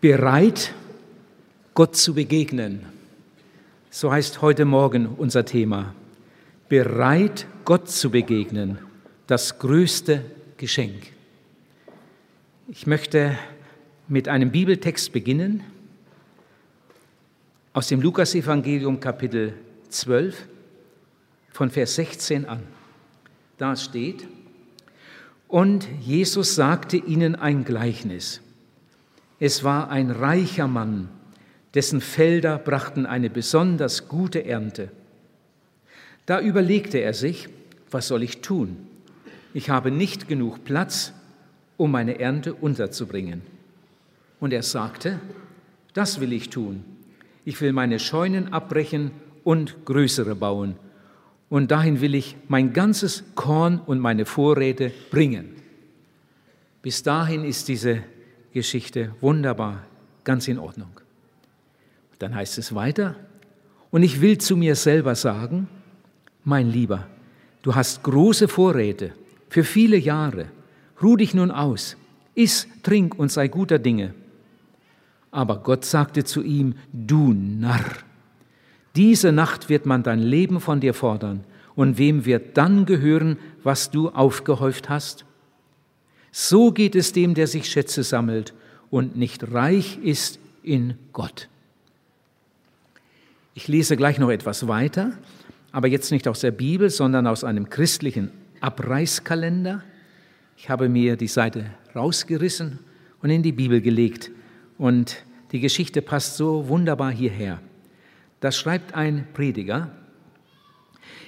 Bereit, Gott zu begegnen. So heißt heute Morgen unser Thema. Bereit, Gott zu begegnen. Das größte Geschenk. Ich möchte mit einem Bibeltext beginnen aus dem Lukasevangelium Kapitel 12 von Vers 16 an. Da steht, und Jesus sagte ihnen ein Gleichnis. Es war ein reicher Mann, dessen Felder brachten eine besonders gute Ernte. Da überlegte er sich, was soll ich tun? Ich habe nicht genug Platz, um meine Ernte unterzubringen. Und er sagte, das will ich tun. Ich will meine Scheunen abbrechen und größere bauen. Und dahin will ich mein ganzes Korn und meine Vorräte bringen. Bis dahin ist diese Geschichte. Wunderbar, ganz in Ordnung. Dann heißt es weiter, und ich will zu mir selber sagen, mein Lieber, du hast große Vorräte für viele Jahre, ruh dich nun aus, iss, trink und sei guter Dinge. Aber Gott sagte zu ihm, du Narr, diese Nacht wird man dein Leben von dir fordern, und wem wird dann gehören, was du aufgehäuft hast? So geht es dem, der sich Schätze sammelt und nicht reich ist in Gott. Ich lese gleich noch etwas weiter, aber jetzt nicht aus der Bibel, sondern aus einem christlichen Abreißkalender. Ich habe mir die Seite rausgerissen und in die Bibel gelegt und die Geschichte passt so wunderbar hierher. Da schreibt ein Prediger,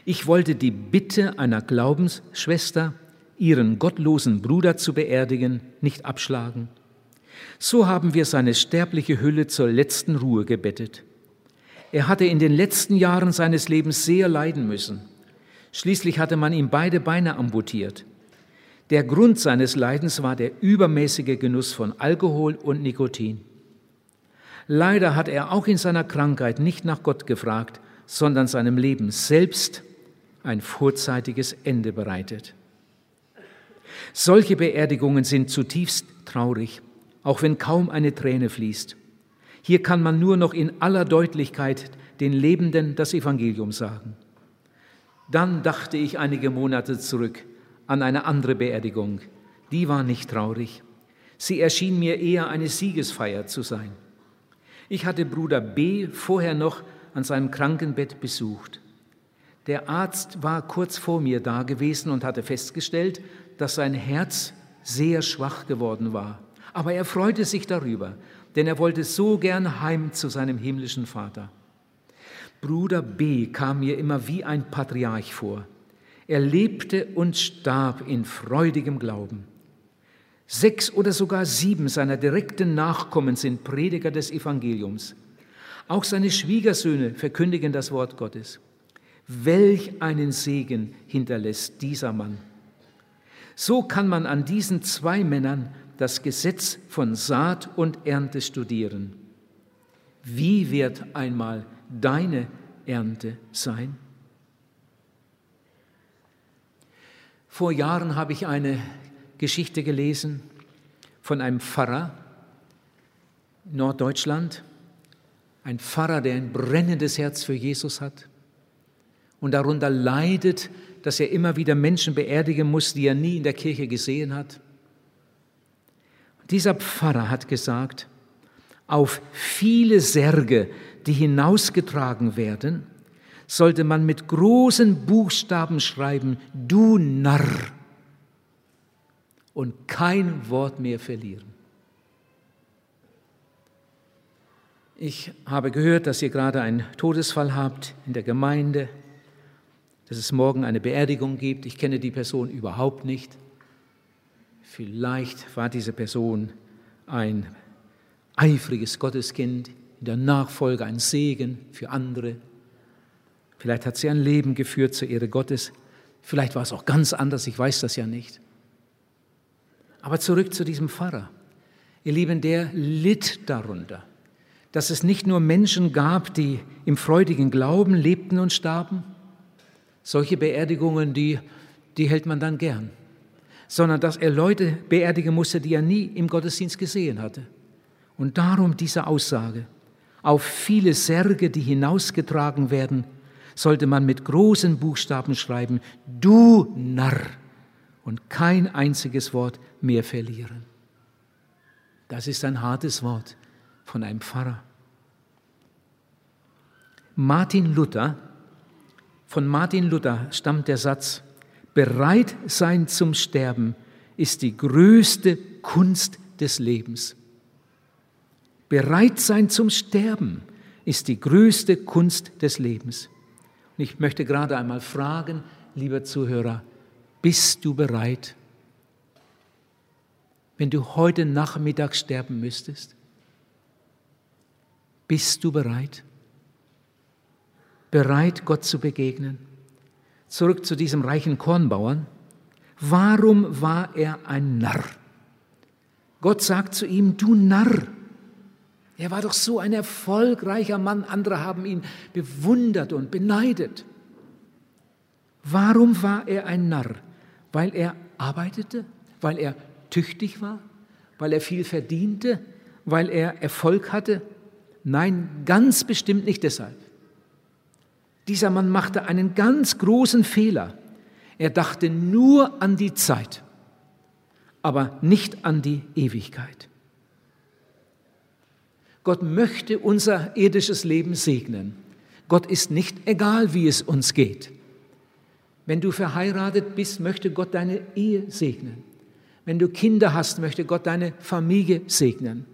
ich wollte die Bitte einer Glaubensschwester ihren gottlosen Bruder zu beerdigen, nicht abschlagen. So haben wir seine sterbliche Hülle zur letzten Ruhe gebettet. Er hatte in den letzten Jahren seines Lebens sehr leiden müssen. Schließlich hatte man ihm beide Beine amputiert. Der Grund seines Leidens war der übermäßige Genuss von Alkohol und Nikotin. Leider hat er auch in seiner Krankheit nicht nach Gott gefragt, sondern seinem Leben selbst ein vorzeitiges Ende bereitet. Solche Beerdigungen sind zutiefst traurig, auch wenn kaum eine Träne fließt. Hier kann man nur noch in aller Deutlichkeit den Lebenden das Evangelium sagen. Dann dachte ich einige Monate zurück an eine andere Beerdigung. Die war nicht traurig. Sie erschien mir eher eine Siegesfeier zu sein. Ich hatte Bruder B vorher noch an seinem Krankenbett besucht. Der Arzt war kurz vor mir da gewesen und hatte festgestellt, dass sein Herz sehr schwach geworden war. Aber er freute sich darüber, denn er wollte so gern heim zu seinem himmlischen Vater. Bruder B kam mir immer wie ein Patriarch vor. Er lebte und starb in freudigem Glauben. Sechs oder sogar sieben seiner direkten Nachkommen sind Prediger des Evangeliums. Auch seine Schwiegersöhne verkündigen das Wort Gottes. Welch einen Segen hinterlässt dieser Mann. So kann man an diesen zwei Männern das Gesetz von Saat und Ernte studieren. Wie wird einmal deine Ernte sein? Vor Jahren habe ich eine Geschichte gelesen von einem Pfarrer in Norddeutschland, ein Pfarrer, der ein brennendes Herz für Jesus hat und darunter leidet, dass er immer wieder Menschen beerdigen muss, die er nie in der Kirche gesehen hat. Dieser Pfarrer hat gesagt, auf viele Särge, die hinausgetragen werden, sollte man mit großen Buchstaben schreiben, du Narr, und kein Wort mehr verlieren. Ich habe gehört, dass ihr gerade einen Todesfall habt in der Gemeinde dass es morgen eine Beerdigung gibt. Ich kenne die Person überhaupt nicht. Vielleicht war diese Person ein eifriges Gotteskind, in der Nachfolge ein Segen für andere. Vielleicht hat sie ein Leben geführt zur Ehre Gottes. Vielleicht war es auch ganz anders, ich weiß das ja nicht. Aber zurück zu diesem Pfarrer. Ihr Lieben, der litt darunter, dass es nicht nur Menschen gab, die im freudigen Glauben lebten und starben, solche Beerdigungen, die, die hält man dann gern. Sondern dass er Leute beerdigen musste, die er nie im Gottesdienst gesehen hatte. Und darum diese Aussage. Auf viele Särge, die hinausgetragen werden, sollte man mit großen Buchstaben schreiben, du Narr, und kein einziges Wort mehr verlieren. Das ist ein hartes Wort von einem Pfarrer. Martin Luther, von Martin Luther stammt der Satz, bereit sein zum Sterben ist die größte Kunst des Lebens. Bereit sein zum Sterben ist die größte Kunst des Lebens. Und ich möchte gerade einmal fragen, lieber Zuhörer, bist du bereit? Wenn du heute Nachmittag sterben müsstest, bist du bereit? Bereit, Gott zu begegnen? Zurück zu diesem reichen Kornbauern. Warum war er ein Narr? Gott sagt zu ihm, du Narr. Er war doch so ein erfolgreicher Mann, andere haben ihn bewundert und beneidet. Warum war er ein Narr? Weil er arbeitete, weil er tüchtig war, weil er viel verdiente, weil er Erfolg hatte? Nein, ganz bestimmt nicht deshalb. Dieser Mann machte einen ganz großen Fehler. Er dachte nur an die Zeit, aber nicht an die Ewigkeit. Gott möchte unser irdisches Leben segnen. Gott ist nicht egal, wie es uns geht. Wenn du verheiratet bist, möchte Gott deine Ehe segnen. Wenn du Kinder hast, möchte Gott deine Familie segnen.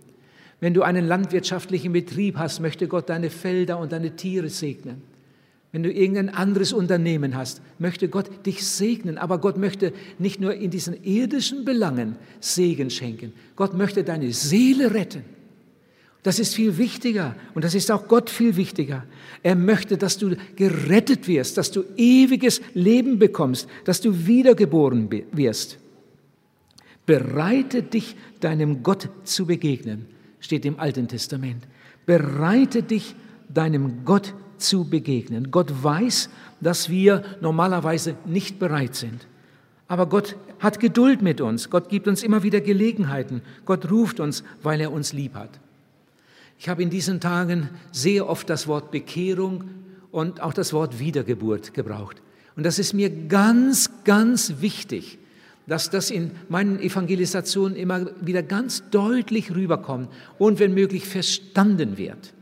Wenn du einen landwirtschaftlichen Betrieb hast, möchte Gott deine Felder und deine Tiere segnen. Wenn du irgendein anderes Unternehmen hast, möchte Gott dich segnen. Aber Gott möchte nicht nur in diesen irdischen Belangen Segen schenken. Gott möchte deine Seele retten. Das ist viel wichtiger und das ist auch Gott viel wichtiger. Er möchte, dass du gerettet wirst, dass du ewiges Leben bekommst, dass du wiedergeboren wirst. Bereite dich deinem Gott zu begegnen, steht im Alten Testament. Bereite dich deinem Gott zu begegnen. Gott weiß, dass wir normalerweise nicht bereit sind. Aber Gott hat Geduld mit uns. Gott gibt uns immer wieder Gelegenheiten. Gott ruft uns, weil er uns lieb hat. Ich habe in diesen Tagen sehr oft das Wort Bekehrung und auch das Wort Wiedergeburt gebraucht. Und das ist mir ganz, ganz wichtig, dass das in meinen Evangelisationen immer wieder ganz deutlich rüberkommt und wenn möglich verstanden wird.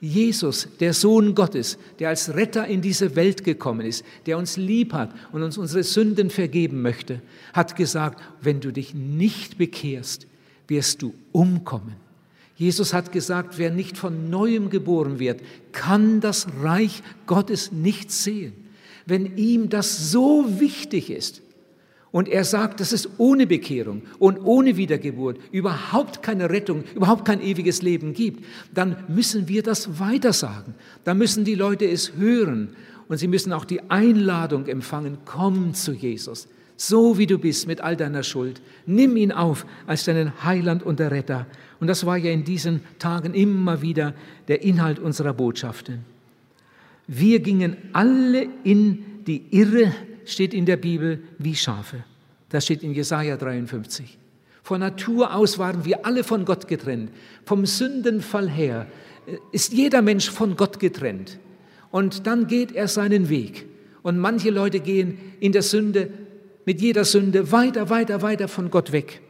Jesus, der Sohn Gottes, der als Retter in diese Welt gekommen ist, der uns lieb hat und uns unsere Sünden vergeben möchte, hat gesagt, wenn du dich nicht bekehrst, wirst du umkommen. Jesus hat gesagt, wer nicht von neuem geboren wird, kann das Reich Gottes nicht sehen. Wenn ihm das so wichtig ist und er sagt, dass es ohne Bekehrung und ohne Wiedergeburt überhaupt keine Rettung, überhaupt kein ewiges Leben gibt, dann müssen wir das weitersagen. Da müssen die Leute es hören und sie müssen auch die Einladung empfangen, komm zu Jesus so wie du bist mit all deiner Schuld. Nimm ihn auf als deinen Heiland und der Retter. Und das war ja in diesen Tagen immer wieder der Inhalt unserer Botschaften. Wir gingen alle in die Irre, steht in der Bibel, wie Schafe. Das steht in Jesaja 53. Von Natur aus waren wir alle von Gott getrennt. Vom Sündenfall her ist jeder Mensch von Gott getrennt. Und dann geht er seinen Weg. Und manche Leute gehen in der Sünde mit jeder Sünde weiter, weiter, weiter von Gott weg.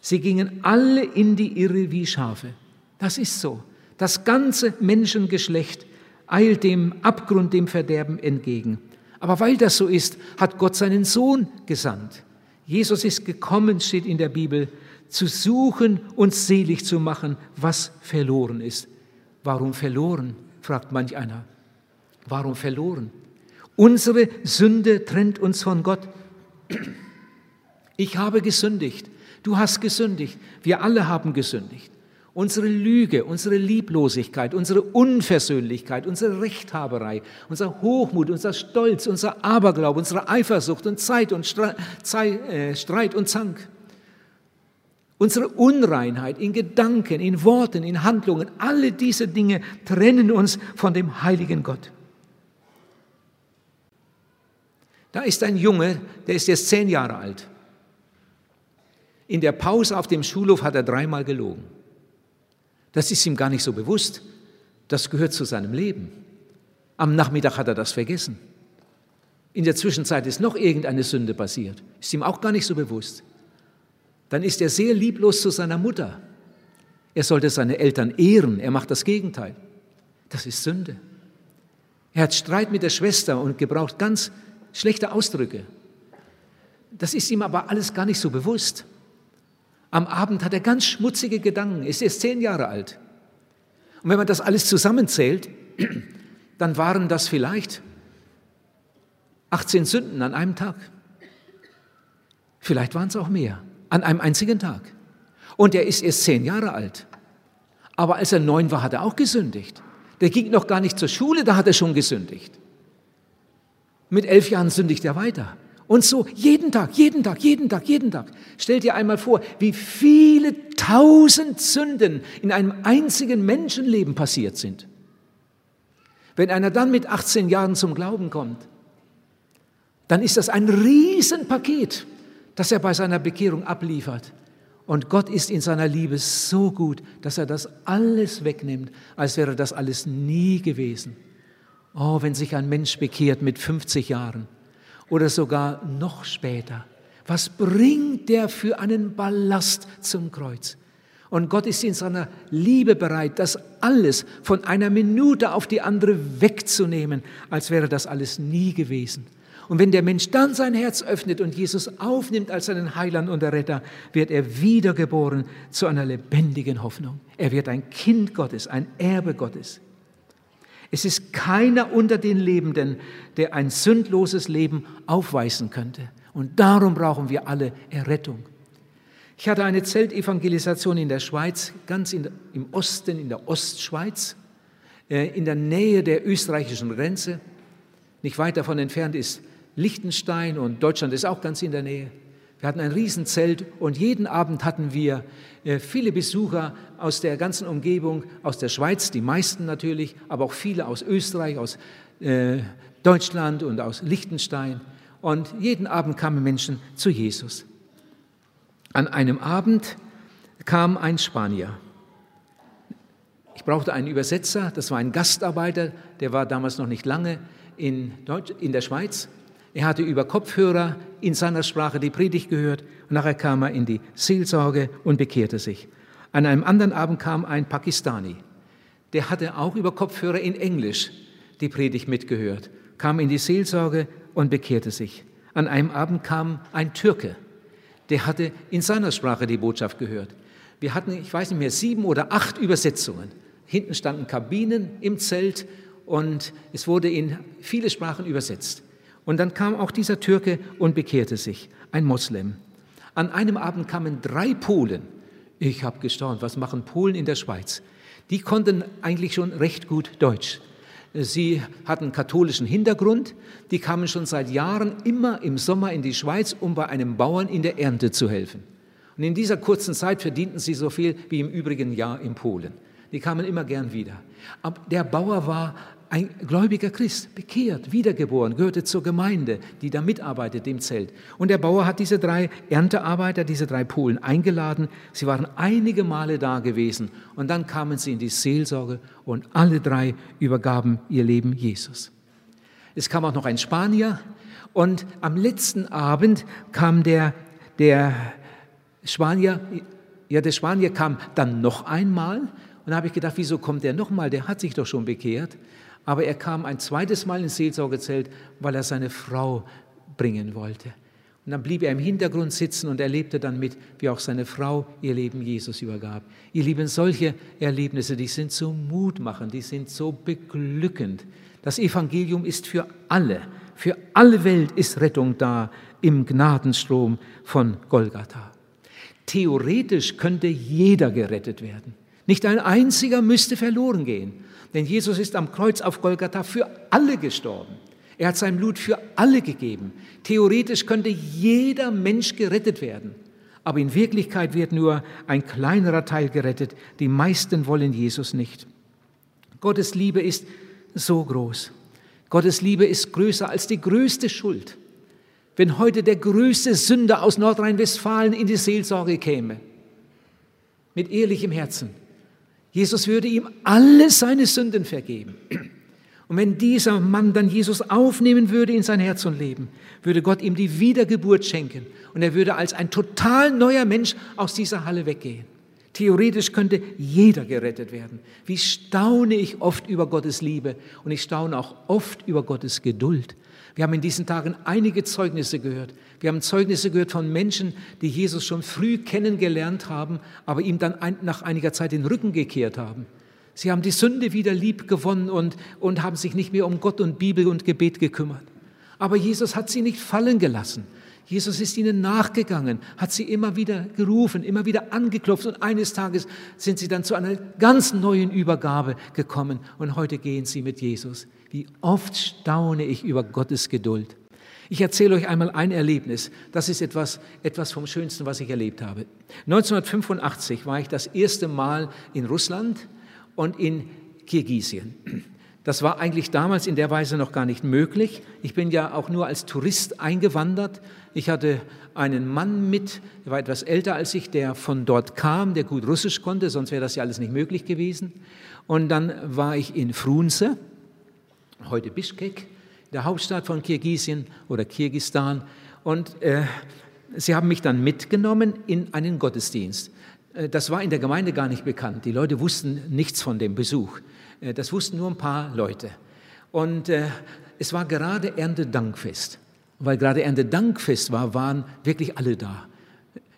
Sie gingen alle in die Irre wie Schafe. Das ist so. Das ganze Menschengeschlecht eilt dem Abgrund, dem Verderben entgegen. Aber weil das so ist, hat Gott seinen Sohn gesandt. Jesus ist gekommen, steht in der Bibel, zu suchen und selig zu machen, was verloren ist. Warum verloren? fragt manch einer. Warum verloren? Unsere Sünde trennt uns von Gott. Ich habe gesündigt, du hast gesündigt, wir alle haben gesündigt. Unsere Lüge, unsere Lieblosigkeit, unsere Unversöhnlichkeit, unsere Rechthaberei, unser Hochmut, unser Stolz, unser Aberglaube, unsere Eifersucht und Zeit und äh, Streit und Zank. Unsere Unreinheit in Gedanken, in Worten, in Handlungen, alle diese Dinge trennen uns von dem heiligen Gott. Da ist ein Junge, der ist jetzt zehn Jahre alt. In der Pause auf dem Schulhof hat er dreimal gelogen. Das ist ihm gar nicht so bewusst. Das gehört zu seinem Leben. Am Nachmittag hat er das vergessen. In der Zwischenzeit ist noch irgendeine Sünde passiert. Ist ihm auch gar nicht so bewusst. Dann ist er sehr lieblos zu seiner Mutter. Er sollte seine Eltern ehren. Er macht das Gegenteil. Das ist Sünde. Er hat Streit mit der Schwester und gebraucht ganz schlechte Ausdrücke. Das ist ihm aber alles gar nicht so bewusst. Am Abend hat er ganz schmutzige Gedanken, ist erst zehn Jahre alt. Und wenn man das alles zusammenzählt, dann waren das vielleicht 18 Sünden an einem Tag. Vielleicht waren es auch mehr, an einem einzigen Tag. Und er ist erst zehn Jahre alt. Aber als er neun war, hat er auch gesündigt. Der ging noch gar nicht zur Schule, da hat er schon gesündigt. Mit elf Jahren sündigt er weiter. Und so jeden Tag, jeden Tag, jeden Tag, jeden Tag. Stell dir einmal vor, wie viele tausend Sünden in einem einzigen Menschenleben passiert sind. Wenn einer dann mit 18 Jahren zum Glauben kommt, dann ist das ein Riesenpaket, das er bei seiner Bekehrung abliefert. Und Gott ist in seiner Liebe so gut, dass er das alles wegnimmt, als wäre das alles nie gewesen. Oh, wenn sich ein Mensch bekehrt mit 50 Jahren oder sogar noch später, was bringt der für einen Ballast zum Kreuz? Und Gott ist in seiner Liebe bereit, das alles von einer Minute auf die andere wegzunehmen, als wäre das alles nie gewesen. Und wenn der Mensch dann sein Herz öffnet und Jesus aufnimmt als seinen Heiland und Retter, wird er wiedergeboren zu einer lebendigen Hoffnung. Er wird ein Kind Gottes, ein Erbe Gottes. Es ist keiner unter den Lebenden, der ein sündloses Leben aufweisen könnte. Und darum brauchen wir alle Errettung. Ich hatte eine Zeltevangelisation in der Schweiz, ganz in, im Osten, in der Ostschweiz, äh, in der Nähe der österreichischen Grenze. Nicht weit davon entfernt ist Liechtenstein und Deutschland ist auch ganz in der Nähe. Wir hatten ein Riesenzelt und jeden Abend hatten wir äh, viele Besucher aus der ganzen Umgebung, aus der Schweiz, die meisten natürlich, aber auch viele aus Österreich, aus äh, Deutschland und aus Liechtenstein. Und jeden Abend kamen Menschen zu Jesus. An einem Abend kam ein Spanier. Ich brauchte einen Übersetzer, das war ein Gastarbeiter, der war damals noch nicht lange in, Deutsch, in der Schweiz er hatte über Kopfhörer in seiner Sprache die Predigt gehört und nachher kam er in die Seelsorge und bekehrte sich. An einem anderen Abend kam ein Pakistani. Der hatte auch über Kopfhörer in Englisch die Predigt mitgehört, kam in die Seelsorge und bekehrte sich. An einem Abend kam ein Türke. Der hatte in seiner Sprache die Botschaft gehört. Wir hatten, ich weiß nicht mehr, sieben oder acht Übersetzungen. Hinten standen Kabinen im Zelt und es wurde in viele Sprachen übersetzt. Und dann kam auch dieser Türke und bekehrte sich, ein Moslem. An einem Abend kamen drei Polen. Ich habe gestaunt, was machen Polen in der Schweiz? Die konnten eigentlich schon recht gut Deutsch. Sie hatten katholischen Hintergrund, die kamen schon seit Jahren immer im Sommer in die Schweiz, um bei einem Bauern in der Ernte zu helfen. Und in dieser kurzen Zeit verdienten sie so viel wie im übrigen Jahr in Polen. Die kamen immer gern wieder. Aber der Bauer war ein gläubiger Christ, bekehrt, wiedergeboren, gehörte zur Gemeinde, die da mitarbeitet im Zelt. Und der Bauer hat diese drei Erntearbeiter, diese drei Polen eingeladen. Sie waren einige Male da gewesen und dann kamen sie in die Seelsorge und alle drei übergaben ihr Leben Jesus. Es kam auch noch ein Spanier und am letzten Abend kam der, der Spanier, ja, der Spanier kam dann noch einmal und da habe ich gedacht, wieso kommt der nochmal? Der hat sich doch schon bekehrt. Aber er kam ein zweites Mal ins Seelsorgezelt, weil er seine Frau bringen wollte. Und dann blieb er im Hintergrund sitzen und erlebte dann mit, wie auch seine Frau ihr Leben Jesus übergab. Ihr Lieben, solche Erlebnisse, die sind so mutmachend, die sind so beglückend. Das Evangelium ist für alle, für alle Welt ist Rettung da im Gnadenstrom von Golgatha. Theoretisch könnte jeder gerettet werden. Nicht ein einziger müsste verloren gehen. Denn Jesus ist am Kreuz auf Golgatha für alle gestorben. Er hat sein Blut für alle gegeben. Theoretisch könnte jeder Mensch gerettet werden. Aber in Wirklichkeit wird nur ein kleinerer Teil gerettet. Die meisten wollen Jesus nicht. Gottes Liebe ist so groß. Gottes Liebe ist größer als die größte Schuld. Wenn heute der größte Sünder aus Nordrhein-Westfalen in die Seelsorge käme, mit ehrlichem Herzen, Jesus würde ihm alle seine Sünden vergeben. Und wenn dieser Mann dann Jesus aufnehmen würde in sein Herz und Leben, würde Gott ihm die Wiedergeburt schenken und er würde als ein total neuer Mensch aus dieser Halle weggehen. Theoretisch könnte jeder gerettet werden. Wie staune ich oft über Gottes Liebe und ich staune auch oft über Gottes Geduld. Wir haben in diesen Tagen einige Zeugnisse gehört. Wir haben Zeugnisse gehört von Menschen, die Jesus schon früh kennengelernt haben, aber ihm dann ein, nach einiger Zeit den Rücken gekehrt haben. Sie haben die Sünde wieder lieb gewonnen und, und haben sich nicht mehr um Gott und Bibel und Gebet gekümmert. Aber Jesus hat sie nicht fallen gelassen. Jesus ist ihnen nachgegangen, hat sie immer wieder gerufen, immer wieder angeklopft und eines Tages sind sie dann zu einer ganz neuen Übergabe gekommen und heute gehen sie mit Jesus. Wie oft staune ich über Gottes Geduld. Ich erzähle euch einmal ein Erlebnis. Das ist etwas, etwas vom Schönsten, was ich erlebt habe. 1985 war ich das erste Mal in Russland und in Kirgisien. Das war eigentlich damals in der Weise noch gar nicht möglich. Ich bin ja auch nur als Tourist eingewandert. Ich hatte einen Mann mit, der war etwas älter als ich, der von dort kam, der gut Russisch konnte, sonst wäre das ja alles nicht möglich gewesen. Und dann war ich in Frunze, heute Bischkek, der Hauptstadt von Kirgisien oder Kirgistan. Und äh, sie haben mich dann mitgenommen in einen Gottesdienst. Äh, das war in der Gemeinde gar nicht bekannt. Die Leute wussten nichts von dem Besuch. Äh, das wussten nur ein paar Leute. Und äh, es war gerade Erntedankfest. Weil gerade Erntedankfest war, waren wirklich alle da.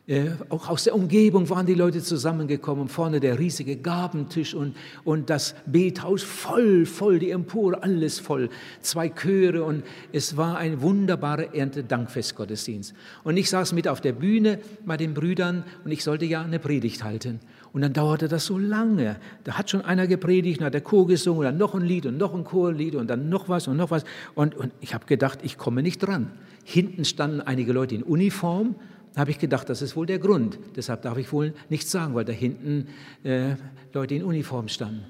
Äh, auch aus der Umgebung waren die Leute zusammengekommen, vorne der riesige Gabentisch und, und das Bethaus voll, voll, die Empore, alles voll, zwei Chöre und es war ein wunderbarer Erntedankfestgottesdienst. Und ich saß mit auf der Bühne bei den Brüdern und ich sollte ja eine Predigt halten. Und dann dauerte das so lange. Da hat schon einer gepredigt, dann hat der Chor gesungen, dann noch ein Lied und noch ein Chorlied und dann noch was und noch was. Und, und ich habe gedacht, ich komme nicht dran. Hinten standen einige Leute in Uniform habe ich gedacht, das ist wohl der Grund. Deshalb darf ich wohl nichts sagen, weil da hinten äh, Leute in Uniform standen.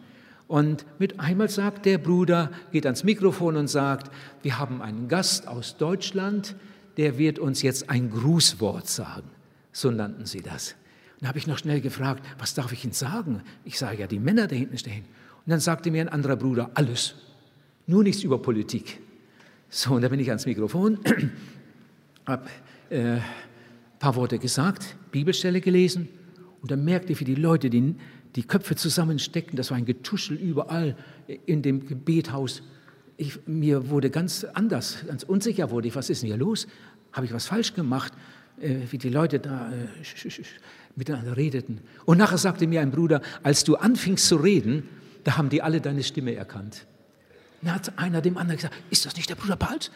Und mit einmal sagt der Bruder, geht ans Mikrofon und sagt, wir haben einen Gast aus Deutschland, der wird uns jetzt ein Grußwort sagen. So nannten sie das. Und da habe ich noch schnell gefragt, was darf ich Ihnen sagen? Ich sage ja, die Männer da hinten stehen. Und dann sagte mir ein anderer Bruder, alles, nur nichts über Politik. So, und da bin ich ans Mikrofon, habe äh, paar Worte gesagt, Bibelstelle gelesen und dann merkte ich, wie die Leute die, die Köpfe zusammensteckten. Das war ein Getuschel überall in dem Gebethaus. Ich, mir wurde ganz anders, ganz unsicher wurde ich, was ist denn hier los? Habe ich was falsch gemacht? Äh, wie die Leute da äh, miteinander redeten. Und nachher sagte mir ein Bruder, als du anfingst zu reden, da haben die alle deine Stimme erkannt. Da hat einer dem anderen gesagt, ist das nicht der Bruder Pals?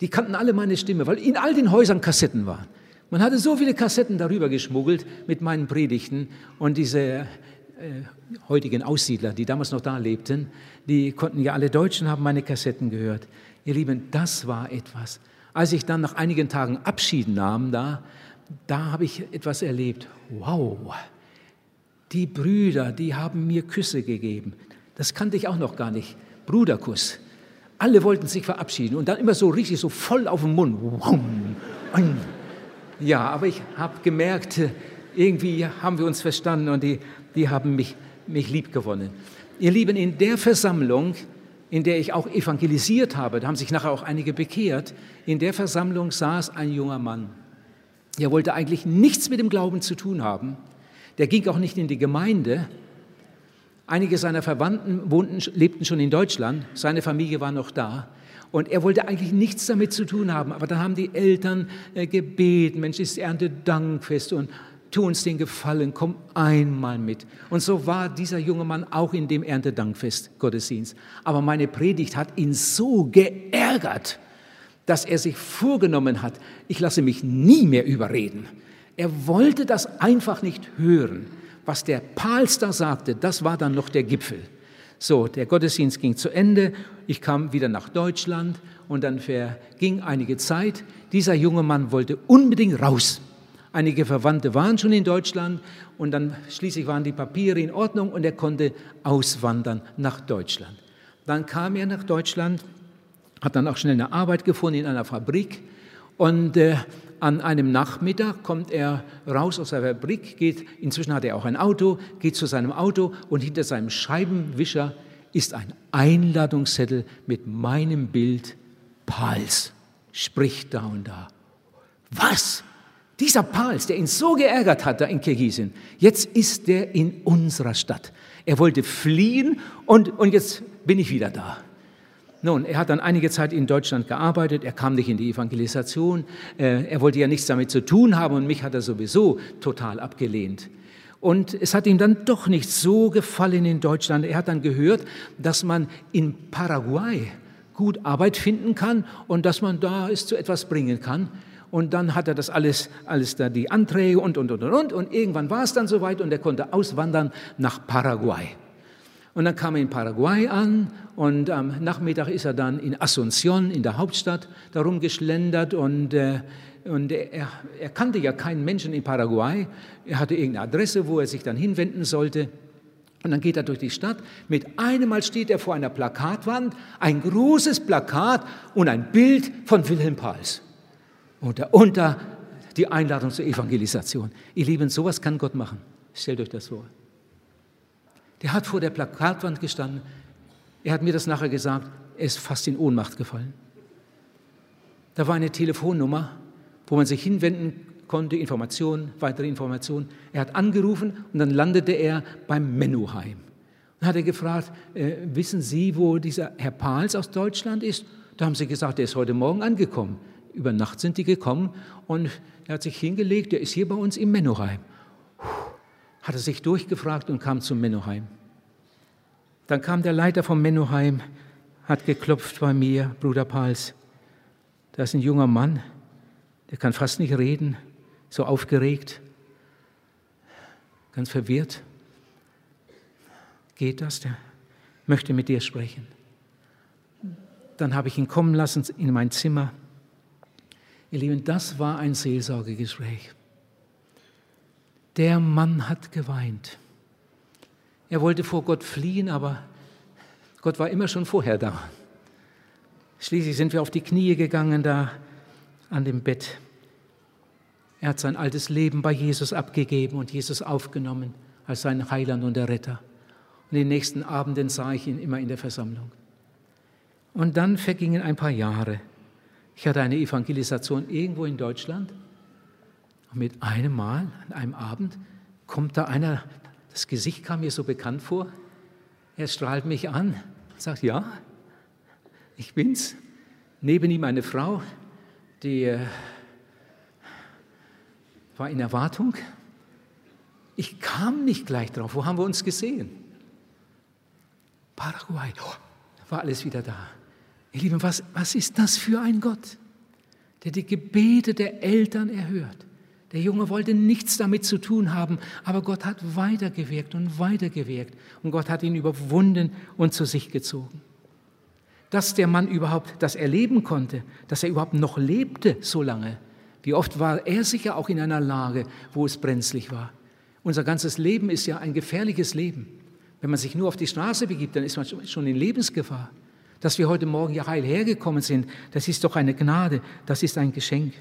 Die kannten alle meine Stimme, weil in all den Häusern Kassetten waren. Man hatte so viele Kassetten darüber geschmuggelt mit meinen Predigten und diese äh, heutigen Aussiedler, die damals noch da lebten, die konnten ja alle Deutschen haben meine Kassetten gehört. Ihr Lieben, das war etwas. Als ich dann nach einigen Tagen Abschied nahm, da, da habe ich etwas erlebt. Wow, die Brüder, die haben mir Küsse gegeben. Das kannte ich auch noch gar nicht. Bruderkuss. Alle wollten sich verabschieden und dann immer so richtig so voll auf den Mund. Ja, aber ich habe gemerkt, irgendwie haben wir uns verstanden und die, die haben mich, mich lieb gewonnen. Ihr Lieben, in der Versammlung, in der ich auch evangelisiert habe, da haben sich nachher auch einige bekehrt, in der Versammlung saß ein junger Mann. Der wollte eigentlich nichts mit dem Glauben zu tun haben. Der ging auch nicht in die Gemeinde. Einige seiner Verwandten wohnten, lebten schon in Deutschland, seine Familie war noch da. Und er wollte eigentlich nichts damit zu tun haben. Aber dann haben die Eltern äh, gebeten, Mensch, ist Erntedankfest und tu uns den Gefallen, komm einmal mit. Und so war dieser junge Mann auch in dem Erntedankfest Gottesdienst. Aber meine Predigt hat ihn so geärgert, dass er sich vorgenommen hat, ich lasse mich nie mehr überreden. Er wollte das einfach nicht hören. Was der Pals da sagte, das war dann noch der Gipfel. So, der Gottesdienst ging zu Ende. Ich kam wieder nach Deutschland und dann verging einige Zeit. Dieser junge Mann wollte unbedingt raus. Einige Verwandte waren schon in Deutschland und dann schließlich waren die Papiere in Ordnung und er konnte auswandern nach Deutschland. Dann kam er nach Deutschland, hat dann auch schnell eine Arbeit gefunden in einer Fabrik und äh, an einem Nachmittag kommt er raus aus der Fabrik, geht, inzwischen hat er auch ein Auto, geht zu seinem Auto und hinter seinem Scheibenwischer ist ein Einladungszettel mit meinem Bild Pals. Spricht da und da. Was? Dieser Pals, der ihn so geärgert hat da in Kirgisien, jetzt ist er in unserer Stadt. Er wollte fliehen und, und jetzt bin ich wieder da. Nun, er hat dann einige Zeit in Deutschland gearbeitet, er kam nicht in die Evangelisation, äh, er wollte ja nichts damit zu tun haben und mich hat er sowieso total abgelehnt. Und es hat ihm dann doch nicht so gefallen in Deutschland. Er hat dann gehört, dass man in Paraguay gut Arbeit finden kann und dass man da es zu etwas bringen kann. Und dann hat er das alles, alles da, die Anträge und, und, und, und, und. Und irgendwann war es dann soweit und er konnte auswandern nach Paraguay. Und dann kam er in Paraguay an und am Nachmittag ist er dann in Asunción, in der Hauptstadt, darum geschlendert und, äh, und er, er kannte ja keinen Menschen in Paraguay. Er hatte irgendeine Adresse, wo er sich dann hinwenden sollte. Und dann geht er durch die Stadt. Mit einem Mal steht er vor einer Plakatwand, ein großes Plakat und ein Bild von Wilhelm Pals. Und darunter die Einladung zur Evangelisation. Ihr Lieben, sowas kann Gott machen. Stellt euch das vor. Der hat vor der Plakatwand gestanden. Er hat mir das nachher gesagt. Er ist fast in Ohnmacht gefallen. Da war eine Telefonnummer, wo man sich hinwenden konnte, Informationen, weitere Informationen. Er hat angerufen und dann landete er beim Menuheim. Dann hat er gefragt, äh, wissen Sie, wo dieser Herr Pahls aus Deutschland ist? Da haben sie gesagt, er ist heute Morgen angekommen. Über Nacht sind die gekommen und er hat sich hingelegt, er ist hier bei uns im Menuheim hat er sich durchgefragt und kam zum Mennoheim. Dann kam der Leiter vom Mennoheim, hat geklopft bei mir, Bruder Pals. Da ist ein junger Mann, der kann fast nicht reden, so aufgeregt, ganz verwirrt. Geht das? Der möchte mit dir sprechen. Dann habe ich ihn kommen lassen in mein Zimmer. Ihr Lieben, das war ein Seelsorgegespräch. Der Mann hat geweint. Er wollte vor Gott fliehen, aber Gott war immer schon vorher da. Schließlich sind wir auf die Knie gegangen da an dem Bett. Er hat sein altes Leben bei Jesus abgegeben und Jesus aufgenommen als seinen Heiland und der Retter. Und den nächsten Abenden sah ich ihn immer in der Versammlung. Und dann vergingen ein paar Jahre. Ich hatte eine Evangelisation irgendwo in Deutschland und mit einem Mal, an einem Abend, kommt da einer, das Gesicht kam mir so bekannt vor. Er strahlt mich an, sagt, ja, ich bin's. Neben ihm eine Frau, die äh, war in Erwartung. Ich kam nicht gleich drauf. Wo haben wir uns gesehen? Paraguay. Oh, war alles wieder da. Ihr Lieben, was, was ist das für ein Gott, der die Gebete der Eltern erhört? Der Junge wollte nichts damit zu tun haben, aber Gott hat weitergewirkt und weitergewirkt und Gott hat ihn überwunden und zu sich gezogen. Dass der Mann überhaupt das erleben konnte, dass er überhaupt noch lebte so lange. Wie oft war er sicher auch in einer Lage, wo es brenzlig war. Unser ganzes Leben ist ja ein gefährliches Leben. Wenn man sich nur auf die Straße begibt, dann ist man schon in Lebensgefahr. Dass wir heute Morgen ja heil hergekommen sind, das ist doch eine Gnade, das ist ein Geschenk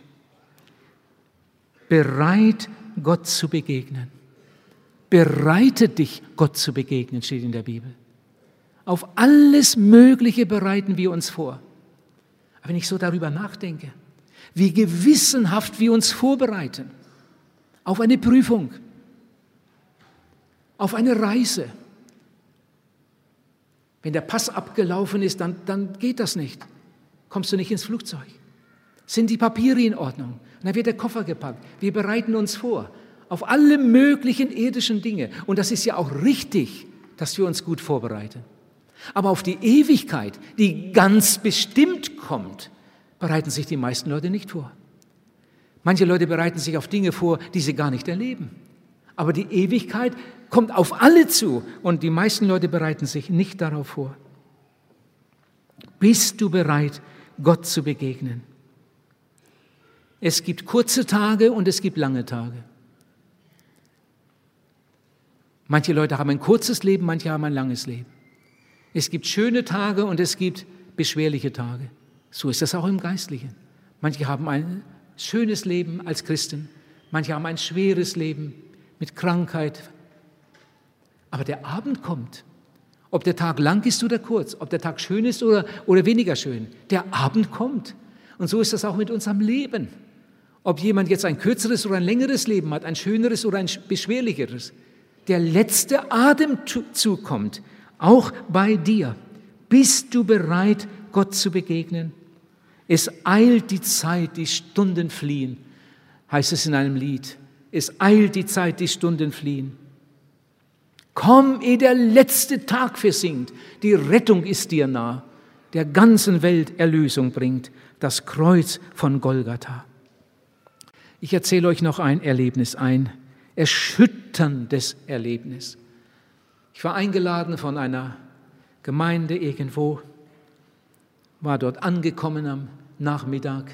bereit, Gott zu begegnen. Bereite dich, Gott zu begegnen, steht in der Bibel. Auf alles Mögliche bereiten wir uns vor. Aber wenn ich so darüber nachdenke, wie gewissenhaft wir uns vorbereiten auf eine Prüfung, auf eine Reise. Wenn der Pass abgelaufen ist, dann, dann geht das nicht. Kommst du nicht ins Flugzeug. Sind die Papiere in Ordnung? Dann wird der Koffer gepackt. Wir bereiten uns vor auf alle möglichen irdischen Dinge. Und das ist ja auch richtig, dass wir uns gut vorbereiten. Aber auf die Ewigkeit, die ganz bestimmt kommt, bereiten sich die meisten Leute nicht vor. Manche Leute bereiten sich auf Dinge vor, die sie gar nicht erleben. Aber die Ewigkeit kommt auf alle zu und die meisten Leute bereiten sich nicht darauf vor. Bist du bereit, Gott zu begegnen? Es gibt kurze Tage und es gibt lange Tage. Manche Leute haben ein kurzes Leben, manche haben ein langes Leben. Es gibt schöne Tage und es gibt beschwerliche Tage. So ist das auch im Geistlichen. Manche haben ein schönes Leben als Christen, manche haben ein schweres Leben mit Krankheit. Aber der Abend kommt. Ob der Tag lang ist oder kurz, ob der Tag schön ist oder, oder weniger schön, der Abend kommt. Und so ist das auch mit unserem Leben. Ob jemand jetzt ein kürzeres oder ein längeres Leben hat, ein schöneres oder ein beschwerlicheres, der letzte Atemzug kommt, auch bei dir. Bist du bereit, Gott zu begegnen? Es eilt die Zeit, die Stunden fliehen, heißt es in einem Lied. Es eilt die Zeit, die Stunden fliehen. Komm, ehe der letzte Tag versinkt. Die Rettung ist dir nah, der ganzen Welt Erlösung bringt, das Kreuz von Golgatha. Ich erzähle euch noch ein Erlebnis, ein erschütterndes Erlebnis. Ich war eingeladen von einer Gemeinde irgendwo, war dort angekommen am Nachmittag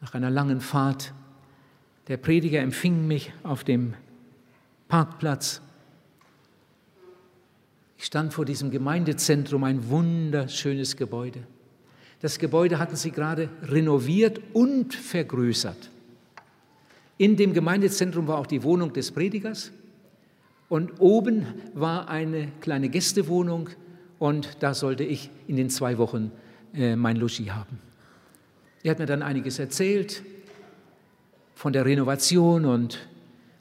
nach einer langen Fahrt. Der Prediger empfing mich auf dem Parkplatz. Ich stand vor diesem Gemeindezentrum, ein wunderschönes Gebäude. Das Gebäude hatten sie gerade renoviert und vergrößert. In dem Gemeindezentrum war auch die Wohnung des Predigers und oben war eine kleine Gästewohnung und da sollte ich in den zwei Wochen äh, mein Logis haben. Er hat mir dann einiges erzählt von der Renovation und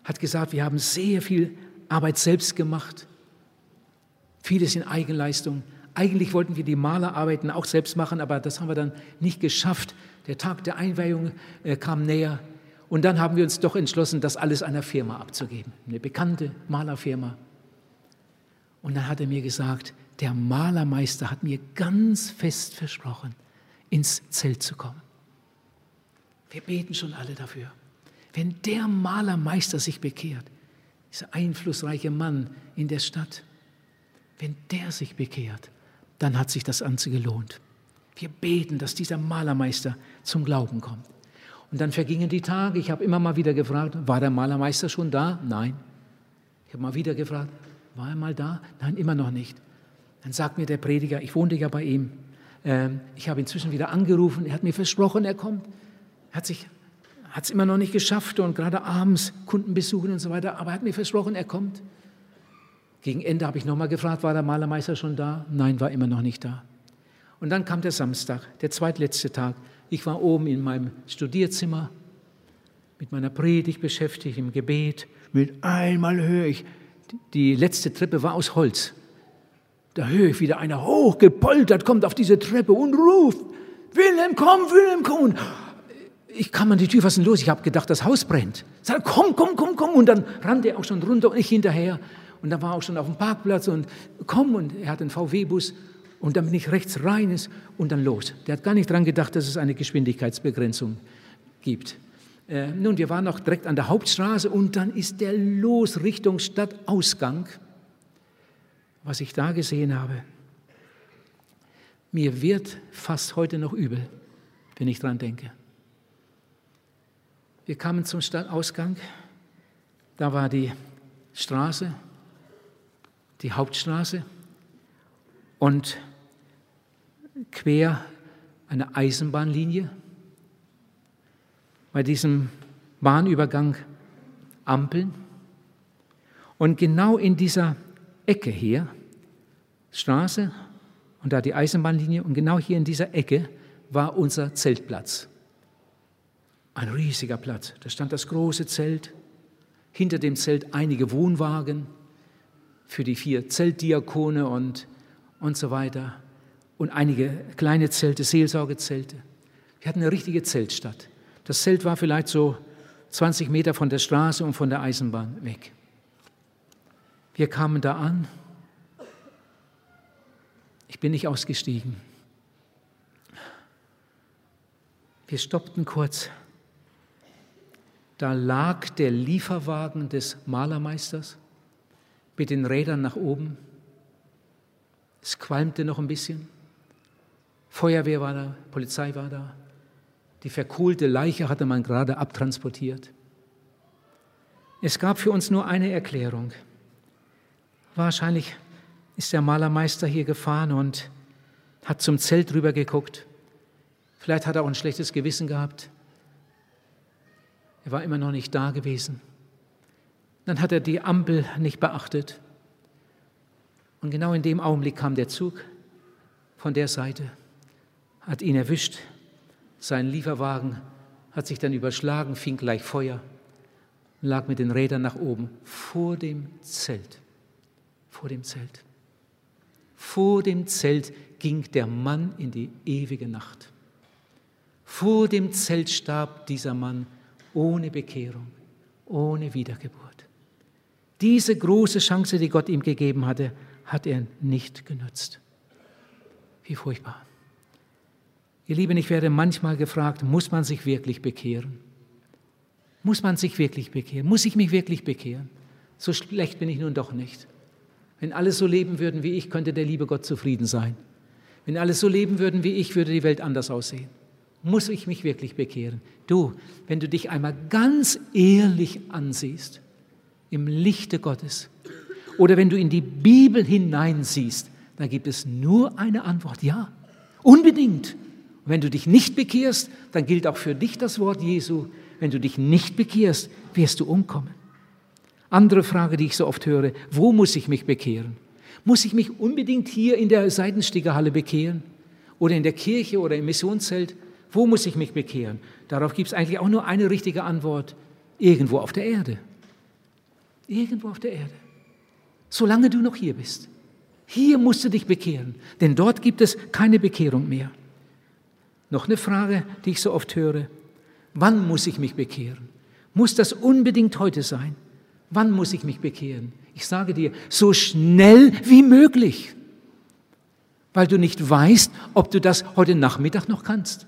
hat gesagt, wir haben sehr viel Arbeit selbst gemacht, vieles in Eigenleistung. Eigentlich wollten wir die Malerarbeiten auch selbst machen, aber das haben wir dann nicht geschafft. Der Tag der Einweihung äh, kam näher. Und dann haben wir uns doch entschlossen, das alles einer Firma abzugeben, eine bekannte Malerfirma. Und dann hat er mir gesagt, der Malermeister hat mir ganz fest versprochen, ins Zelt zu kommen. Wir beten schon alle dafür. Wenn der Malermeister sich bekehrt, dieser einflussreiche Mann in der Stadt, wenn der sich bekehrt, dann hat sich das Ganze gelohnt. Wir beten, dass dieser Malermeister zum Glauben kommt. Und dann vergingen die Tage. Ich habe immer mal wieder gefragt, war der Malermeister schon da? Nein. Ich habe mal wieder gefragt, war er mal da? Nein, immer noch nicht. Dann sagt mir der Prediger, ich wohnte ja bei ihm, äh, ich habe inzwischen wieder angerufen, er hat mir versprochen, er kommt. Er hat sich hat es immer noch nicht geschafft und gerade abends Kunden besuchen und so weiter, aber er hat mir versprochen, er kommt. Gegen Ende habe ich nochmal gefragt, war der Malermeister schon da? Nein, war immer noch nicht da. Und dann kam der Samstag, der zweitletzte Tag. Ich war oben in meinem Studierzimmer mit meiner Predigt beschäftigt, im Gebet. Mit einmal höre ich, die letzte Treppe war aus Holz. Da höre ich wieder einer hochgepoltert, kommt auf diese Treppe und ruft, Wilhelm, komm, Wilhelm, komm. ich kam an die Tür, was ist denn los? Ich habe gedacht, das Haus brennt. Sag, komm, komm, komm, komm. Und dann rannte er auch schon runter und ich hinterher. Und dann war er auch schon auf dem Parkplatz und komm. Und er hat einen VW-Bus und dann bin ich rechts rein ist und dann los. Der hat gar nicht daran gedacht, dass es eine Geschwindigkeitsbegrenzung gibt. Äh, nun, wir waren noch direkt an der Hauptstraße und dann ist der los Richtung Stadtausgang. Was ich da gesehen habe, mir wird fast heute noch übel, wenn ich dran denke. Wir kamen zum Stadtausgang, da war die Straße, die Hauptstraße und quer eine Eisenbahnlinie. Bei diesem Bahnübergang Ampeln. Und genau in dieser Ecke hier, Straße und da die Eisenbahnlinie, und genau hier in dieser Ecke war unser Zeltplatz. Ein riesiger Platz. Da stand das große Zelt, hinter dem Zelt einige Wohnwagen für die vier Zeltdiakone und, und so weiter und einige kleine Zelte, Seelsorgezelte. Wir hatten eine richtige Zeltstadt. Das Zelt war vielleicht so 20 Meter von der Straße und von der Eisenbahn weg. Wir kamen da an. Ich bin nicht ausgestiegen. Wir stoppten kurz. Da lag der Lieferwagen des Malermeisters mit den Rädern nach oben. Es qualmte noch ein bisschen. Feuerwehr war da, Polizei war da. Die verkohlte Leiche hatte man gerade abtransportiert. Es gab für uns nur eine Erklärung. Wahrscheinlich ist der Malermeister hier gefahren und hat zum Zelt rüber geguckt. Vielleicht hat er auch ein schlechtes Gewissen gehabt. Er war immer noch nicht da gewesen. Dann hat er die Ampel nicht beachtet. Und genau in dem Augenblick kam der Zug von der Seite, hat ihn erwischt. Sein Lieferwagen hat sich dann überschlagen, fing gleich Feuer und lag mit den Rädern nach oben vor dem Zelt. Vor dem Zelt. Vor dem Zelt ging der Mann in die ewige Nacht. Vor dem Zelt starb dieser Mann ohne Bekehrung, ohne Wiedergeburt. Diese große Chance, die Gott ihm gegeben hatte, hat er nicht genutzt. Wie furchtbar. Ihr Lieben, ich werde manchmal gefragt, muss man sich wirklich bekehren? Muss man sich wirklich bekehren? Muss ich mich wirklich bekehren? So schlecht bin ich nun doch nicht. Wenn alle so leben würden wie ich, könnte der liebe Gott zufrieden sein. Wenn alle so leben würden wie ich, würde die Welt anders aussehen. Muss ich mich wirklich bekehren? Du, wenn du dich einmal ganz ehrlich ansiehst, im Lichte Gottes, oder wenn du in die Bibel hineinsiehst, dann gibt es nur eine Antwort, ja, unbedingt. Wenn du dich nicht bekehrst, dann gilt auch für dich das Wort Jesu, wenn du dich nicht bekehrst, wirst du umkommen. Andere Frage, die ich so oft höre, wo muss ich mich bekehren? Muss ich mich unbedingt hier in der Seitenstiegerhalle bekehren? Oder in der Kirche oder im Missionszelt? Wo muss ich mich bekehren? Darauf gibt es eigentlich auch nur eine richtige Antwort. Irgendwo auf der Erde. Irgendwo auf der Erde. Solange du noch hier bist. Hier musst du dich bekehren, denn dort gibt es keine Bekehrung mehr. Noch eine Frage, die ich so oft höre. Wann muss ich mich bekehren? Muss das unbedingt heute sein? Wann muss ich mich bekehren? Ich sage dir, so schnell wie möglich, weil du nicht weißt, ob du das heute Nachmittag noch kannst,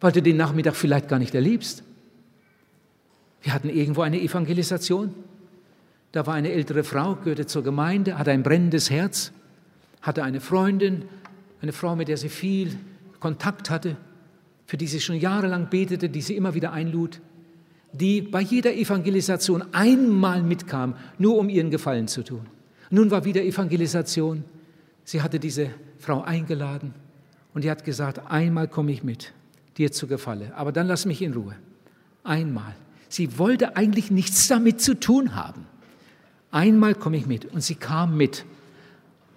weil du den Nachmittag vielleicht gar nicht erlebst. Wir hatten irgendwo eine Evangelisation. Da war eine ältere Frau, gehörte zur Gemeinde, hatte ein brennendes Herz, hatte eine Freundin, eine Frau, mit der sie viel Kontakt hatte, für die sie schon jahrelang betete, die sie immer wieder einlud, die bei jeder Evangelisation einmal mitkam, nur um ihren Gefallen zu tun. Nun war wieder Evangelisation. Sie hatte diese Frau eingeladen und die hat gesagt, einmal komme ich mit, dir zu Gefalle, aber dann lass mich in Ruhe. Einmal. Sie wollte eigentlich nichts damit zu tun haben. Einmal komme ich mit. Und sie kam mit.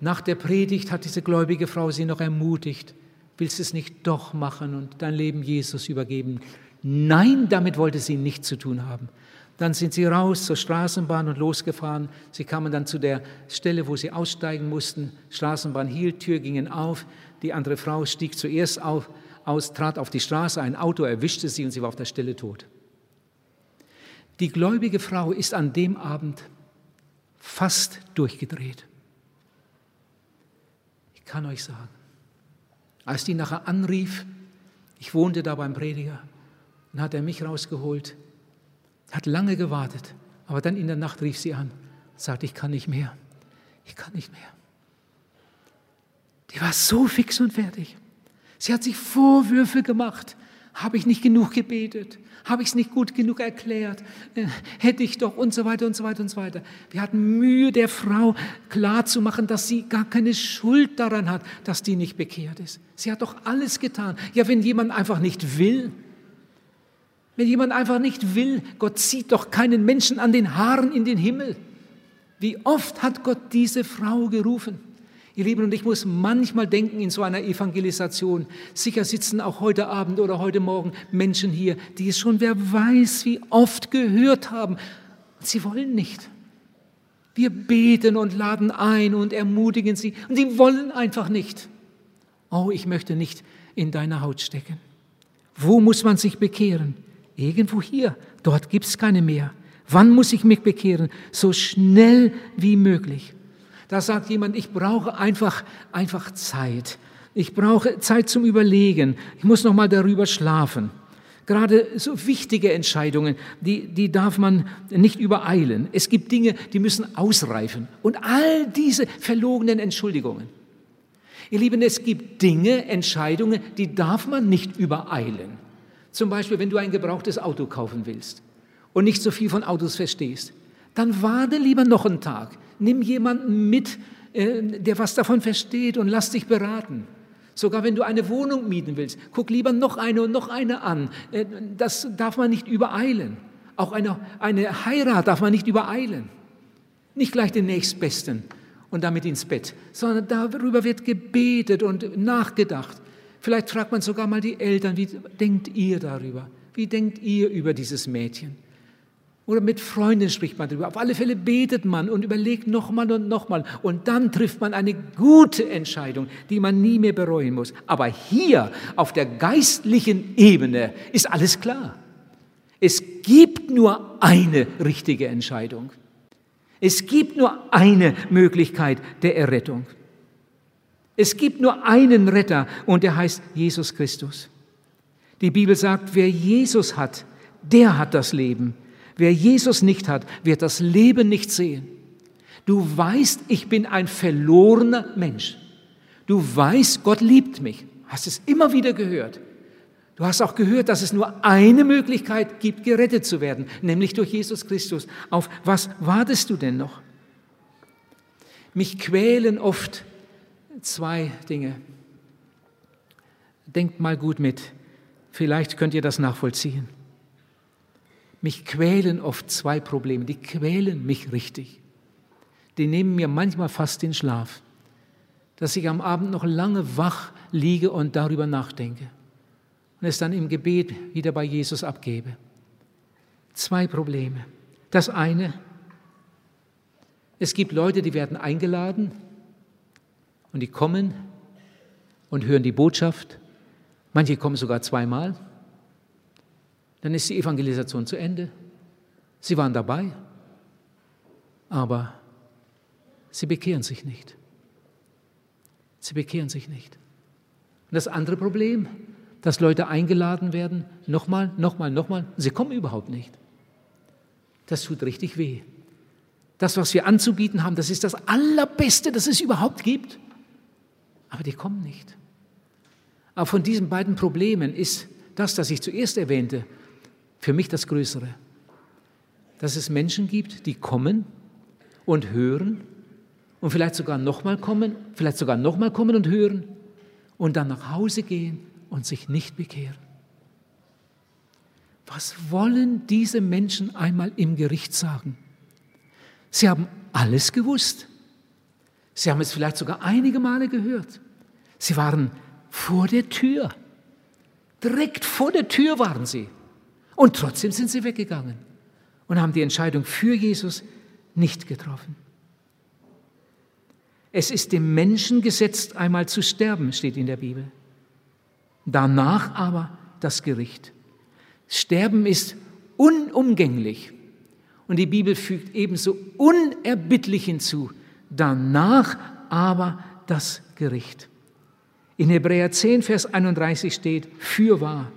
Nach der Predigt hat diese gläubige Frau sie noch ermutigt. Willst du es nicht doch machen und dein Leben Jesus übergeben? Nein, damit wollte sie nichts zu tun haben. Dann sind sie raus zur Straßenbahn und losgefahren. Sie kamen dann zu der Stelle, wo sie aussteigen mussten. Straßenbahn hielt, Tür gingen auf. Die andere Frau stieg zuerst auf, aus, trat auf die Straße. Ein Auto erwischte sie und sie war auf der Stelle tot. Die gläubige Frau ist an dem Abend fast durchgedreht. Ich kann euch sagen, als die nachher anrief, ich wohnte da beim Prediger, dann hat er mich rausgeholt, hat lange gewartet, aber dann in der Nacht rief sie an sagte, ich kann nicht mehr, ich kann nicht mehr. Die war so fix und fertig. Sie hat sich Vorwürfe gemacht. Habe ich nicht genug gebetet? Habe ich es nicht gut genug erklärt? Äh, hätte ich doch und so weiter und so weiter und so weiter. Wir hatten Mühe, der Frau klarzumachen, dass sie gar keine Schuld daran hat, dass die nicht bekehrt ist. Sie hat doch alles getan. Ja, wenn jemand einfach nicht will, wenn jemand einfach nicht will, Gott zieht doch keinen Menschen an den Haaren in den Himmel. Wie oft hat Gott diese Frau gerufen? Ihr Lieben, und ich muss manchmal denken in so einer Evangelisation, sicher sitzen auch heute Abend oder heute Morgen Menschen hier, die es schon wer weiß wie oft gehört haben. Sie wollen nicht. Wir beten und laden ein und ermutigen sie und sie wollen einfach nicht. Oh, ich möchte nicht in deiner Haut stecken. Wo muss man sich bekehren? Irgendwo hier. Dort gibt es keine mehr. Wann muss ich mich bekehren? So schnell wie möglich. Da sagt jemand, ich brauche einfach, einfach Zeit. Ich brauche Zeit zum Überlegen. Ich muss noch mal darüber schlafen. Gerade so wichtige Entscheidungen, die, die darf man nicht übereilen. Es gibt Dinge, die müssen ausreifen. Und all diese verlogenen Entschuldigungen. Ihr Lieben, es gibt Dinge, Entscheidungen, die darf man nicht übereilen. Zum Beispiel, wenn du ein gebrauchtes Auto kaufen willst und nicht so viel von Autos verstehst, dann warte lieber noch einen Tag nimm jemanden mit, äh, der was davon versteht und lass dich beraten. Sogar wenn du eine Wohnung mieten willst, guck lieber noch eine und noch eine an. Äh, das darf man nicht übereilen. Auch eine, eine Heirat darf man nicht übereilen. Nicht gleich den nächstbesten und damit ins Bett, sondern darüber wird gebetet und nachgedacht. Vielleicht fragt man sogar mal die Eltern, wie denkt ihr darüber? Wie denkt ihr über dieses Mädchen? Oder mit Freunden spricht man darüber. Auf alle Fälle betet man und überlegt nochmal und nochmal. Und dann trifft man eine gute Entscheidung, die man nie mehr bereuen muss. Aber hier auf der geistlichen Ebene ist alles klar. Es gibt nur eine richtige Entscheidung. Es gibt nur eine Möglichkeit der Errettung. Es gibt nur einen Retter und der heißt Jesus Christus. Die Bibel sagt, wer Jesus hat, der hat das Leben. Wer Jesus nicht hat, wird das Leben nicht sehen. Du weißt, ich bin ein verlorener Mensch. Du weißt, Gott liebt mich. Hast es immer wieder gehört. Du hast auch gehört, dass es nur eine Möglichkeit gibt, gerettet zu werden, nämlich durch Jesus Christus. Auf was wartest du denn noch? Mich quälen oft zwei Dinge. Denkt mal gut mit. Vielleicht könnt ihr das nachvollziehen. Mich quälen oft zwei Probleme, die quälen mich richtig. Die nehmen mir manchmal fast den Schlaf, dass ich am Abend noch lange wach liege und darüber nachdenke und es dann im Gebet wieder bei Jesus abgebe. Zwei Probleme. Das eine, es gibt Leute, die werden eingeladen und die kommen und hören die Botschaft. Manche kommen sogar zweimal dann ist die Evangelisation zu Ende. Sie waren dabei, aber sie bekehren sich nicht. Sie bekehren sich nicht. Und das andere Problem, dass Leute eingeladen werden, nochmal, nochmal, nochmal, sie kommen überhaupt nicht. Das tut richtig weh. Das, was wir anzubieten haben, das ist das Allerbeste, das es überhaupt gibt. Aber die kommen nicht. Aber von diesen beiden Problemen ist das, das ich zuerst erwähnte, für mich das Größere. Dass es Menschen gibt, die kommen und hören und vielleicht sogar nochmal kommen, vielleicht sogar nochmal kommen und hören und dann nach Hause gehen und sich nicht bekehren. Was wollen diese Menschen einmal im Gericht sagen? Sie haben alles gewusst. Sie haben es vielleicht sogar einige Male gehört. Sie waren vor der Tür. Direkt vor der Tür waren sie. Und trotzdem sind sie weggegangen und haben die Entscheidung für Jesus nicht getroffen. Es ist dem Menschen gesetzt, einmal zu sterben, steht in der Bibel. Danach aber das Gericht. Sterben ist unumgänglich. Und die Bibel fügt ebenso unerbittlich hinzu. Danach aber das Gericht. In Hebräer 10, Vers 31 steht, fürwahr,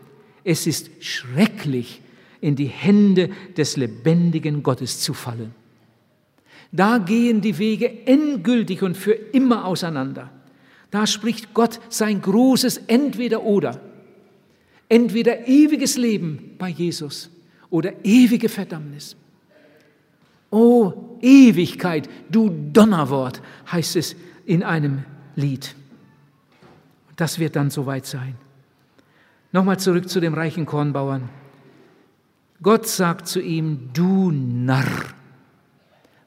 es ist schrecklich, in die Hände des lebendigen Gottes zu fallen. Da gehen die Wege endgültig und für immer auseinander. Da spricht Gott sein großes Entweder-Oder. Entweder ewiges Leben bei Jesus oder ewige Verdammnis. O Ewigkeit, du Donnerwort, heißt es in einem Lied. Das wird dann soweit sein. Nochmal zurück zu dem reichen Kornbauern. Gott sagt zu ihm, du Narr.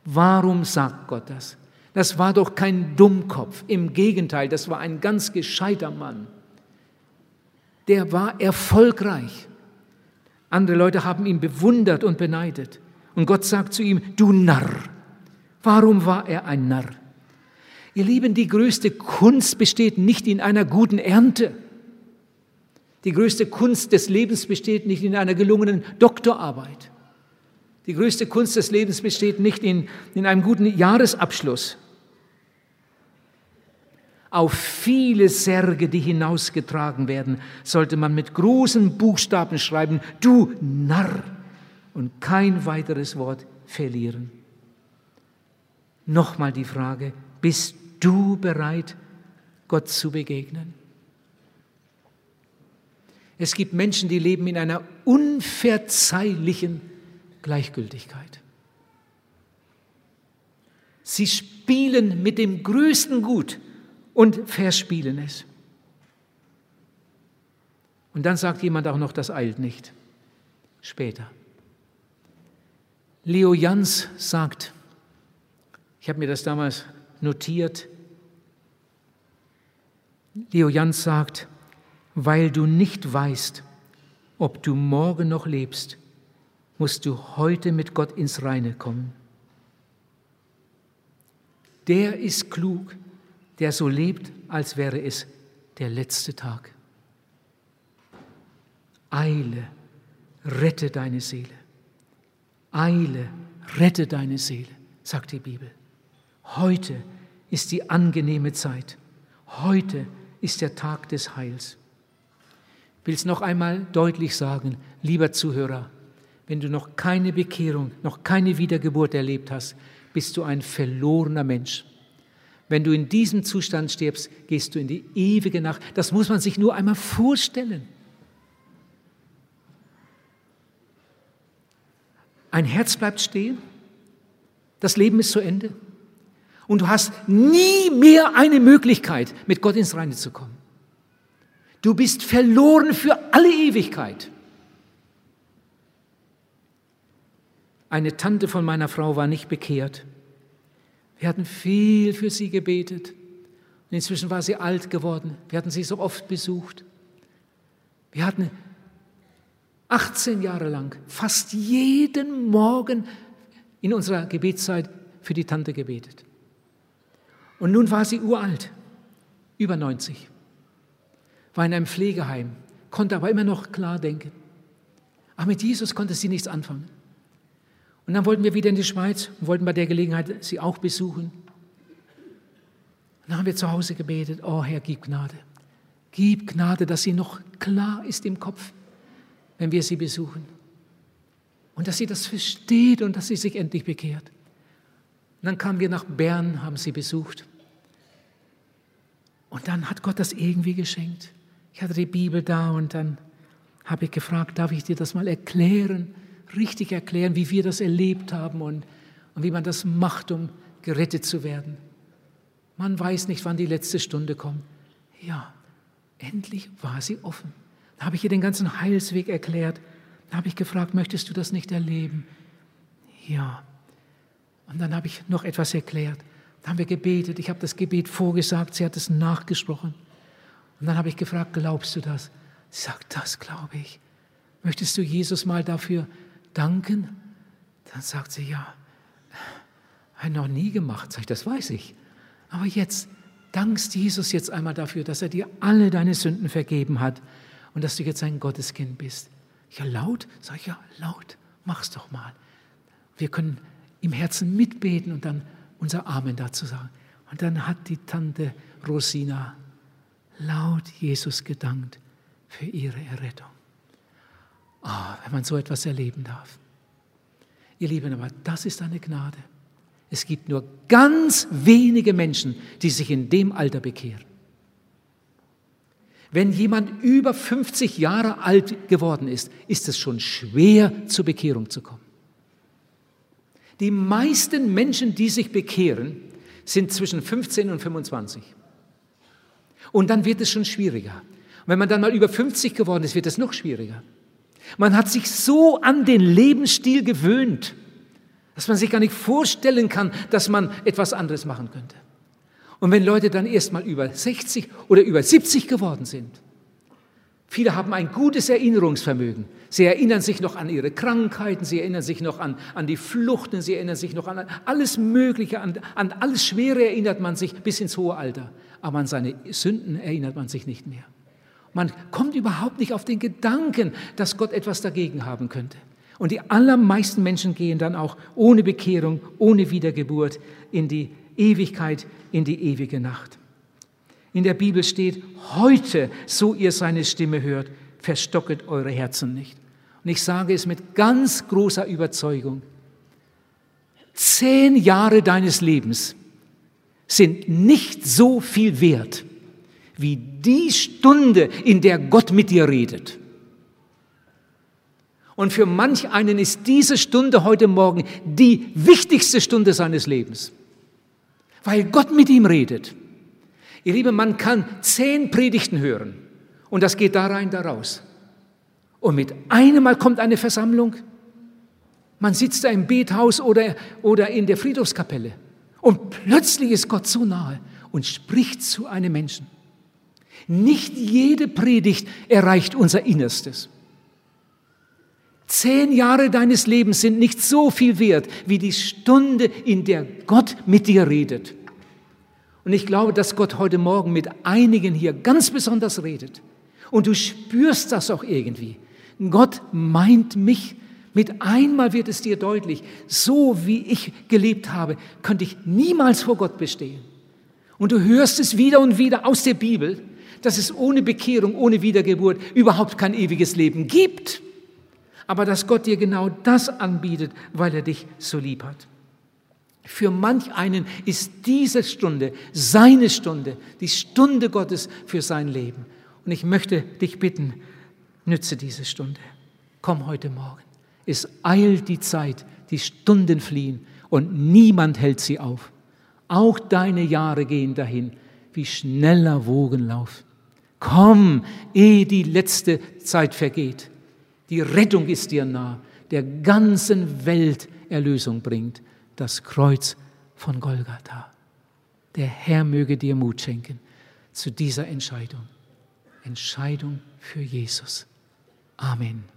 Warum sagt Gott das? Das war doch kein Dummkopf. Im Gegenteil, das war ein ganz gescheiter Mann. Der war erfolgreich. Andere Leute haben ihn bewundert und beneidet. Und Gott sagt zu ihm, du Narr. Warum war er ein Narr? Ihr Lieben, die größte Kunst besteht nicht in einer guten Ernte. Die größte Kunst des Lebens besteht nicht in einer gelungenen Doktorarbeit. Die größte Kunst des Lebens besteht nicht in, in einem guten Jahresabschluss. Auf viele Särge, die hinausgetragen werden, sollte man mit großen Buchstaben schreiben, du Narr, und kein weiteres Wort verlieren. Nochmal die Frage, bist du bereit, Gott zu begegnen? Es gibt Menschen, die leben in einer unverzeihlichen Gleichgültigkeit. Sie spielen mit dem größten Gut und verspielen es. Und dann sagt jemand auch noch, das eilt nicht. Später. Leo Jans sagt, ich habe mir das damals notiert, Leo Jans sagt, weil du nicht weißt, ob du morgen noch lebst, musst du heute mit Gott ins Reine kommen. Der ist klug, der so lebt, als wäre es der letzte Tag. Eile, rette deine Seele. Eile, rette deine Seele, sagt die Bibel. Heute ist die angenehme Zeit. Heute ist der Tag des Heils. Will es noch einmal deutlich sagen, lieber Zuhörer, wenn du noch keine Bekehrung, noch keine Wiedergeburt erlebt hast, bist du ein verlorener Mensch. Wenn du in diesem Zustand stirbst, gehst du in die ewige Nacht. Das muss man sich nur einmal vorstellen. Ein Herz bleibt stehen, das Leben ist zu Ende und du hast nie mehr eine Möglichkeit, mit Gott ins Reine zu kommen. Du bist verloren für alle Ewigkeit. Eine Tante von meiner Frau war nicht bekehrt. Wir hatten viel für sie gebetet. Und inzwischen war sie alt geworden. Wir hatten sie so oft besucht. Wir hatten 18 Jahre lang fast jeden Morgen in unserer Gebetszeit für die Tante gebetet. Und nun war sie uralt, über 90, war in einem Pflegeheim, konnte aber immer noch klar denken. Aber mit Jesus konnte sie nichts anfangen. Und dann wollten wir wieder in die Schweiz und wollten bei der Gelegenheit sie auch besuchen. Und dann haben wir zu Hause gebetet, oh Herr, gib Gnade. Gib Gnade, dass sie noch klar ist im Kopf, wenn wir sie besuchen. Und dass sie das versteht und dass sie sich endlich bekehrt. Und dann kamen wir nach Bern, haben sie besucht. Und dann hat Gott das irgendwie geschenkt. Ich hatte die Bibel da und dann habe ich gefragt, darf ich dir das mal erklären? richtig erklären, wie wir das erlebt haben und, und wie man das macht, um gerettet zu werden. Man weiß nicht, wann die letzte Stunde kommt. Ja, endlich war sie offen. Da habe ich ihr den ganzen Heilsweg erklärt. Da habe ich gefragt, möchtest du das nicht erleben? Ja. Und dann habe ich noch etwas erklärt. Da haben wir gebetet. Ich habe das Gebet vorgesagt. Sie hat es nachgesprochen. Und dann habe ich gefragt, glaubst du das? Sie sagt, das glaube ich. Möchtest du Jesus mal dafür danken? Dann sagt sie, ja, habe ich noch nie gemacht. Sag ich, das weiß ich. Aber jetzt dankst Jesus jetzt einmal dafür, dass er dir alle deine Sünden vergeben hat und dass du jetzt ein Gotteskind bist. Ja, laut? Sag ich, ja, laut. Mach's doch mal. Wir können im Herzen mitbeten und dann unser Amen dazu sagen. Und dann hat die Tante Rosina laut Jesus gedankt für ihre Errettung. Ah, wenn man so etwas erleben darf. Ihr Lieben, aber das ist eine Gnade. Es gibt nur ganz wenige Menschen, die sich in dem Alter bekehren. Wenn jemand über 50 Jahre alt geworden ist, ist es schon schwer, zur Bekehrung zu kommen. Die meisten Menschen, die sich bekehren, sind zwischen 15 und 25. Und dann wird es schon schwieriger. Und wenn man dann mal über 50 geworden ist, wird es noch schwieriger. Man hat sich so an den Lebensstil gewöhnt, dass man sich gar nicht vorstellen kann, dass man etwas anderes machen könnte. Und wenn Leute dann erst mal über 60 oder über 70 geworden sind, viele haben ein gutes Erinnerungsvermögen. Sie erinnern sich noch an ihre Krankheiten, sie erinnern sich noch an, an die Fluchten, sie erinnern sich noch an alles Mögliche, an, an alles Schwere erinnert man sich bis ins hohe Alter. Aber an seine Sünden erinnert man sich nicht mehr. Man kommt überhaupt nicht auf den Gedanken, dass Gott etwas dagegen haben könnte. Und die allermeisten Menschen gehen dann auch ohne Bekehrung, ohne Wiedergeburt in die Ewigkeit, in die ewige Nacht. In der Bibel steht, heute, so ihr seine Stimme hört, verstocket eure Herzen nicht. Und ich sage es mit ganz großer Überzeugung. Zehn Jahre deines Lebens sind nicht so viel wert wie die Stunde, in der Gott mit dir redet. Und für manch einen ist diese Stunde heute Morgen die wichtigste Stunde seines Lebens, weil Gott mit ihm redet. Ihr Lieben, man kann zehn Predigten hören Und das geht da rein, da raus. Und mit einem Mal kommt eine Versammlung. Man sitzt da im Bethaus oder, oder in der Friedhofskapelle. Und plötzlich ist Gott so nahe und spricht zu einem Menschen. Nicht jede Predigt erreicht unser Innerstes. Zehn Jahre deines Lebens sind nicht so viel wert wie die Stunde, in der Gott mit dir redet. Und ich glaube, dass Gott heute Morgen mit einigen hier ganz besonders redet. Und du spürst das auch irgendwie. Gott meint mich. Mit einmal wird es dir deutlich, so wie ich gelebt habe, könnte ich niemals vor Gott bestehen. Und du hörst es wieder und wieder aus der Bibel, dass es ohne Bekehrung, ohne Wiedergeburt überhaupt kein ewiges Leben gibt aber dass Gott dir genau das anbietet, weil er dich so lieb hat. Für manch einen ist diese Stunde seine Stunde, die Stunde Gottes für sein Leben. Und ich möchte dich bitten, nütze diese Stunde. Komm heute Morgen. Es eilt die Zeit, die Stunden fliehen und niemand hält sie auf. Auch deine Jahre gehen dahin, wie schneller Wogen laufen. Komm, ehe die letzte Zeit vergeht. Die Rettung ist dir nah, der ganzen Welt Erlösung bringt, das Kreuz von Golgatha. Der Herr möge dir Mut schenken zu dieser Entscheidung. Entscheidung für Jesus. Amen.